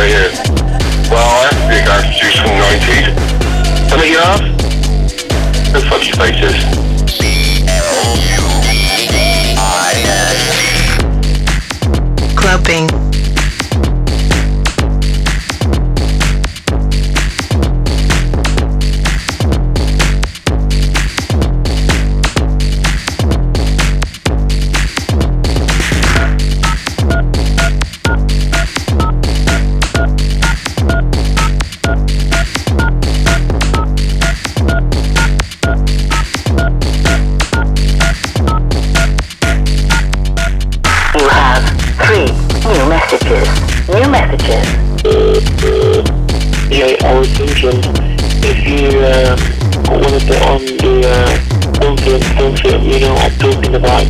right here. Well, I have to be a guy from the 90s. Can I get off? Faces? Clubbing.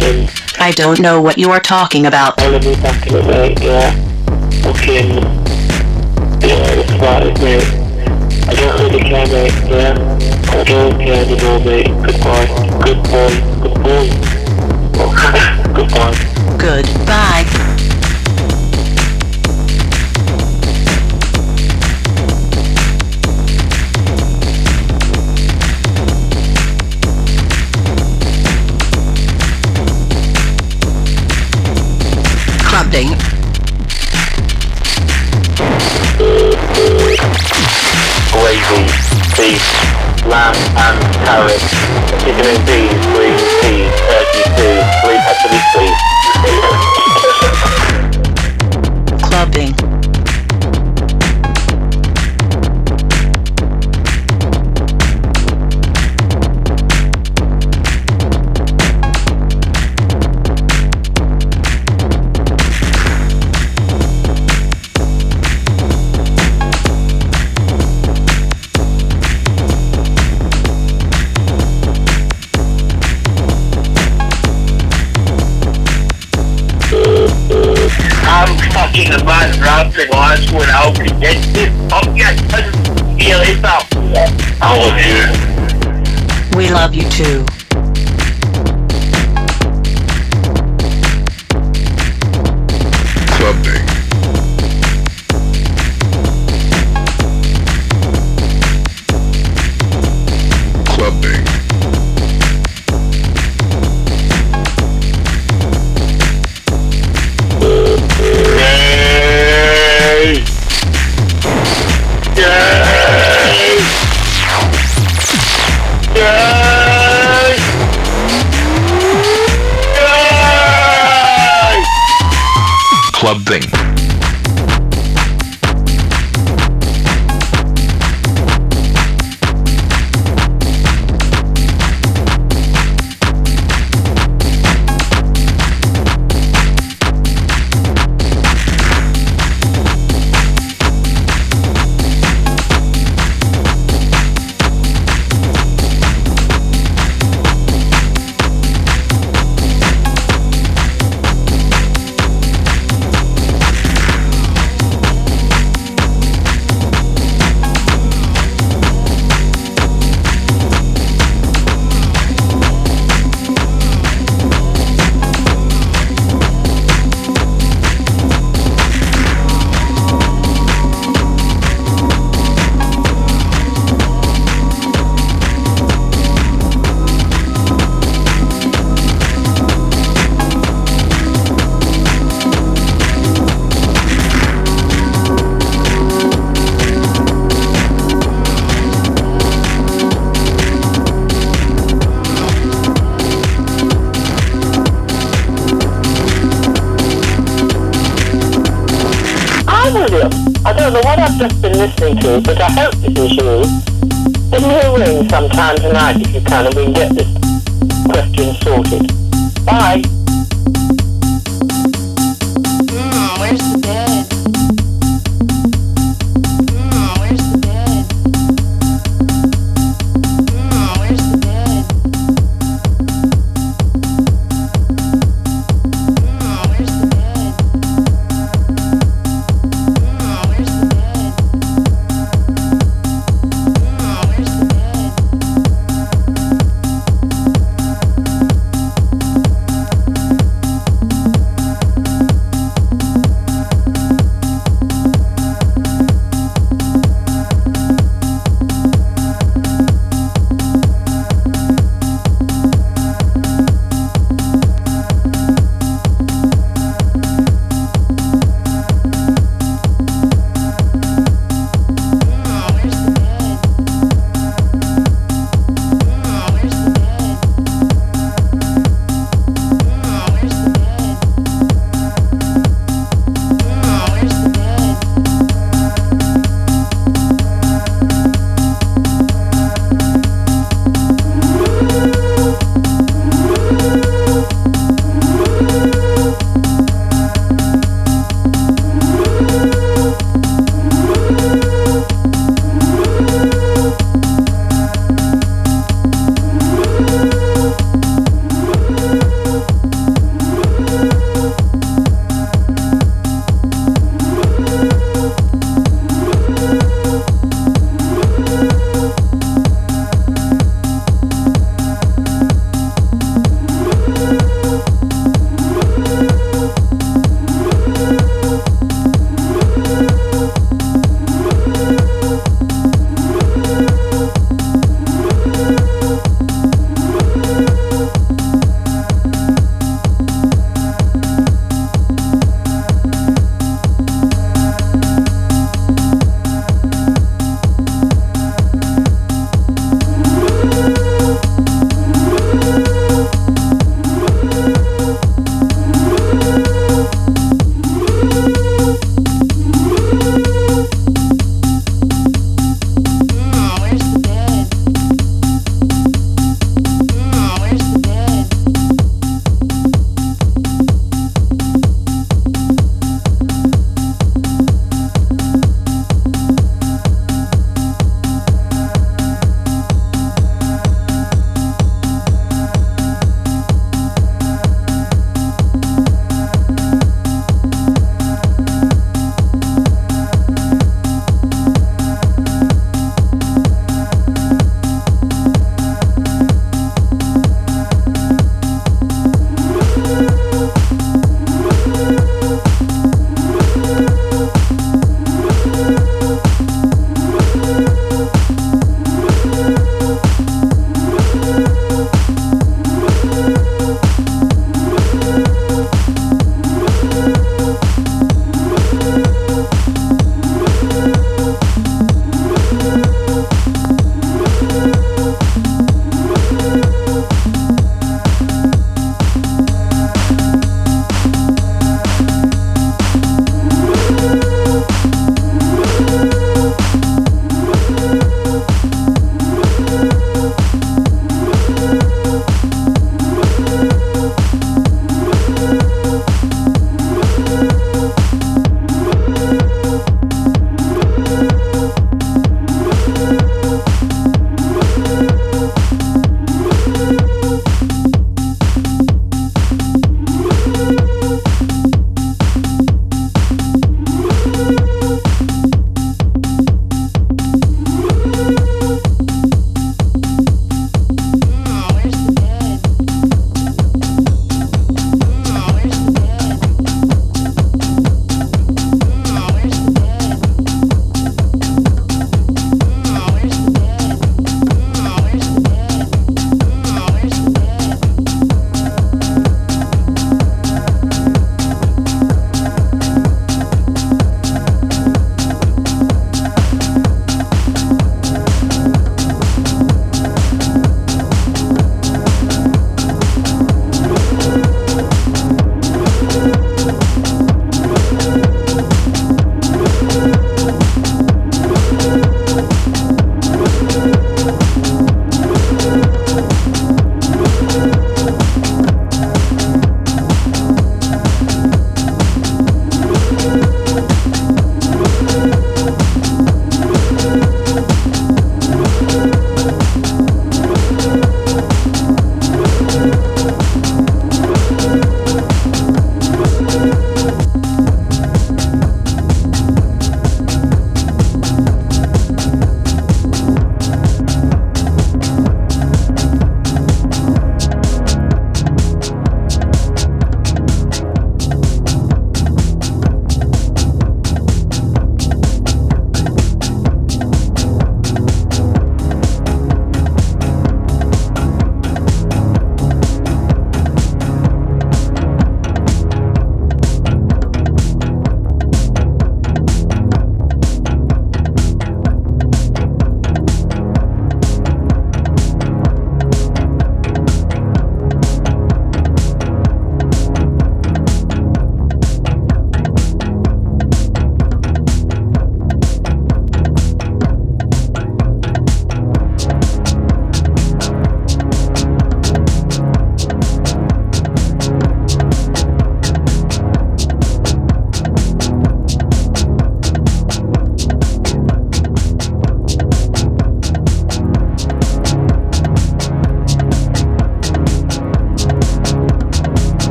Then I don't know what you are talking about. I'll be back in yeah. Fucking, yeah, that's about it, mate. I don't really care, mate, yeah. I don't care anymore, mate. Goodbye. Good boy. Good boy. Goodbye. Goodbye. Clubbing. gravy, beef, lamb and carrot, chicken and peas, green too, you. Too.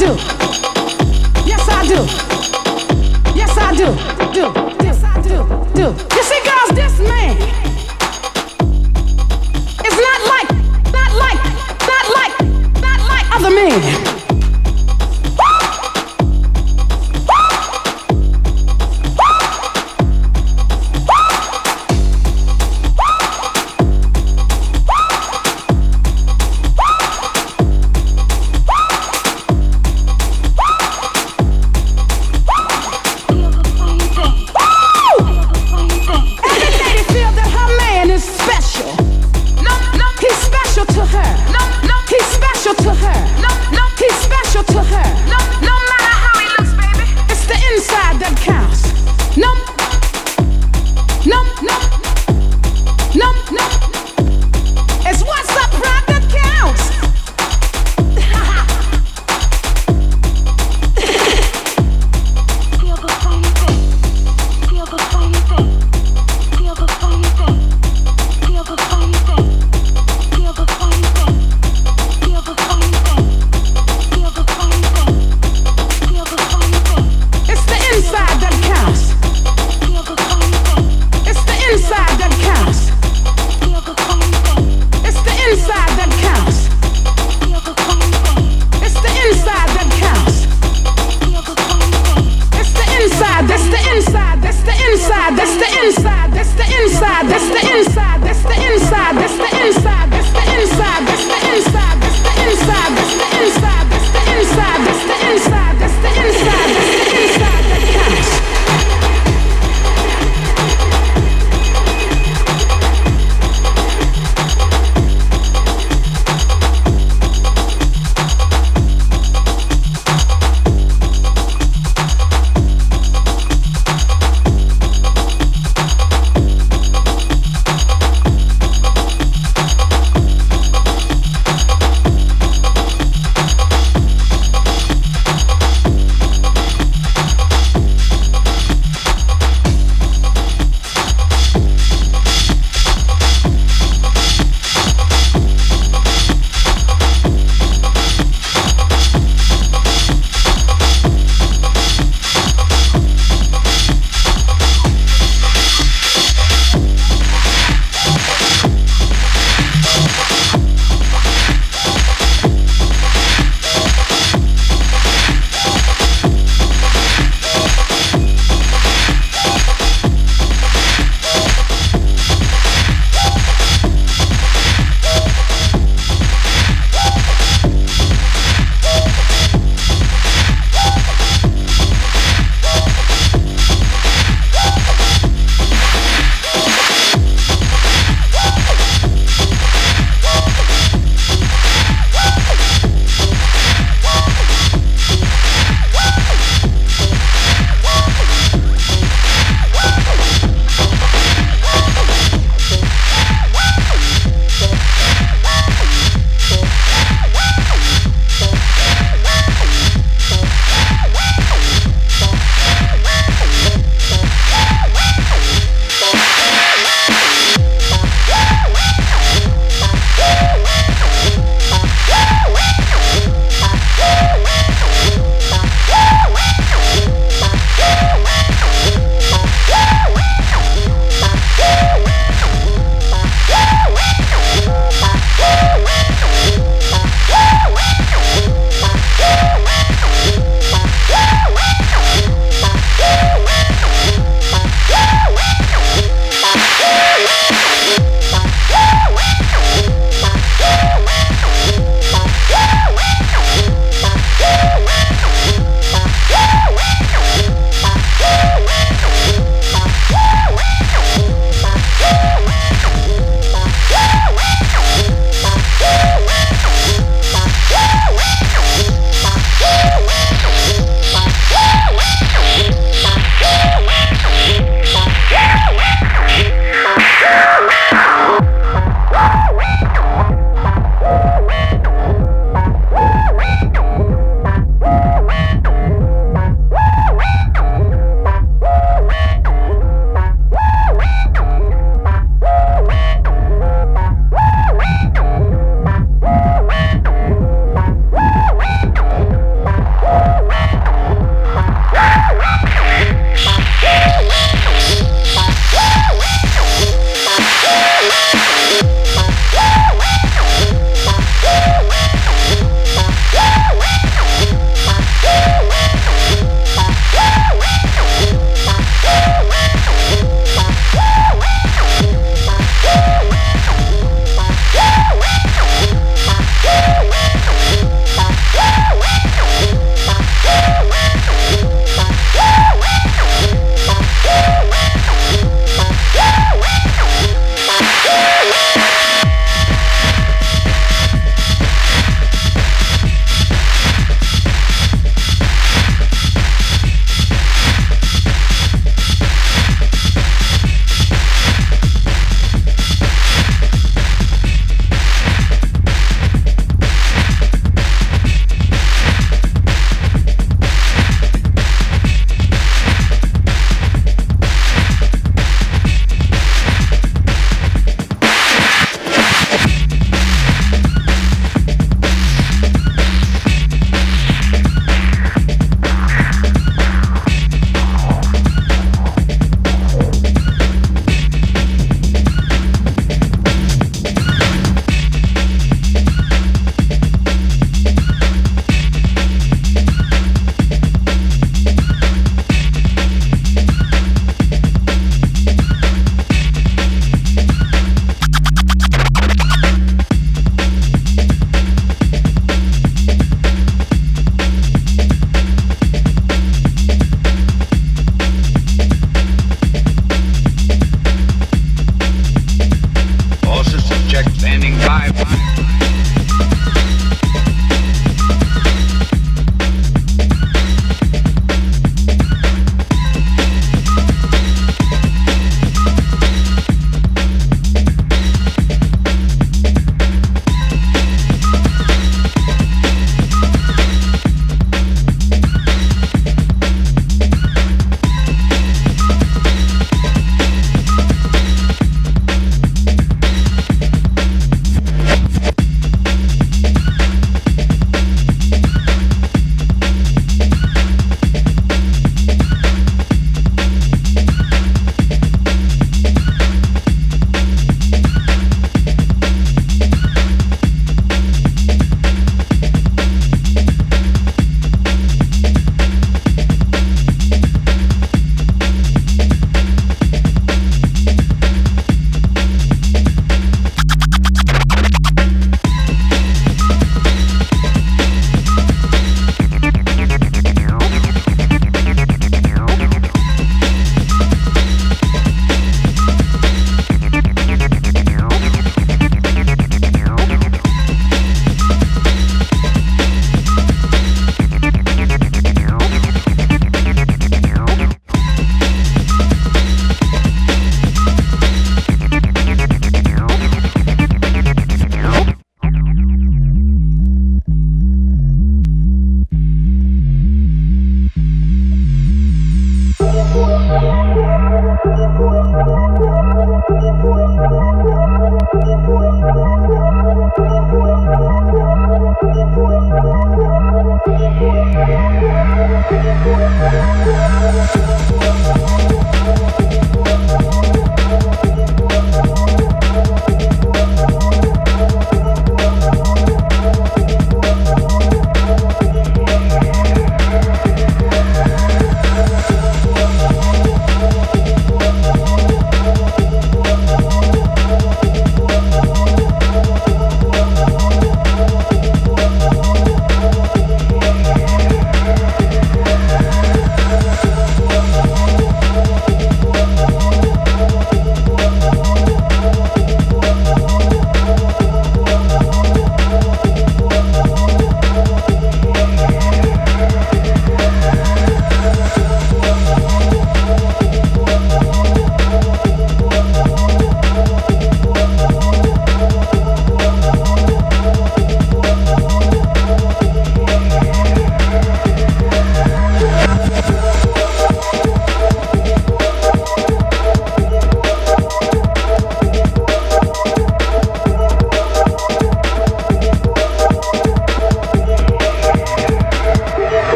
do. Yes, I do. Yes, I do.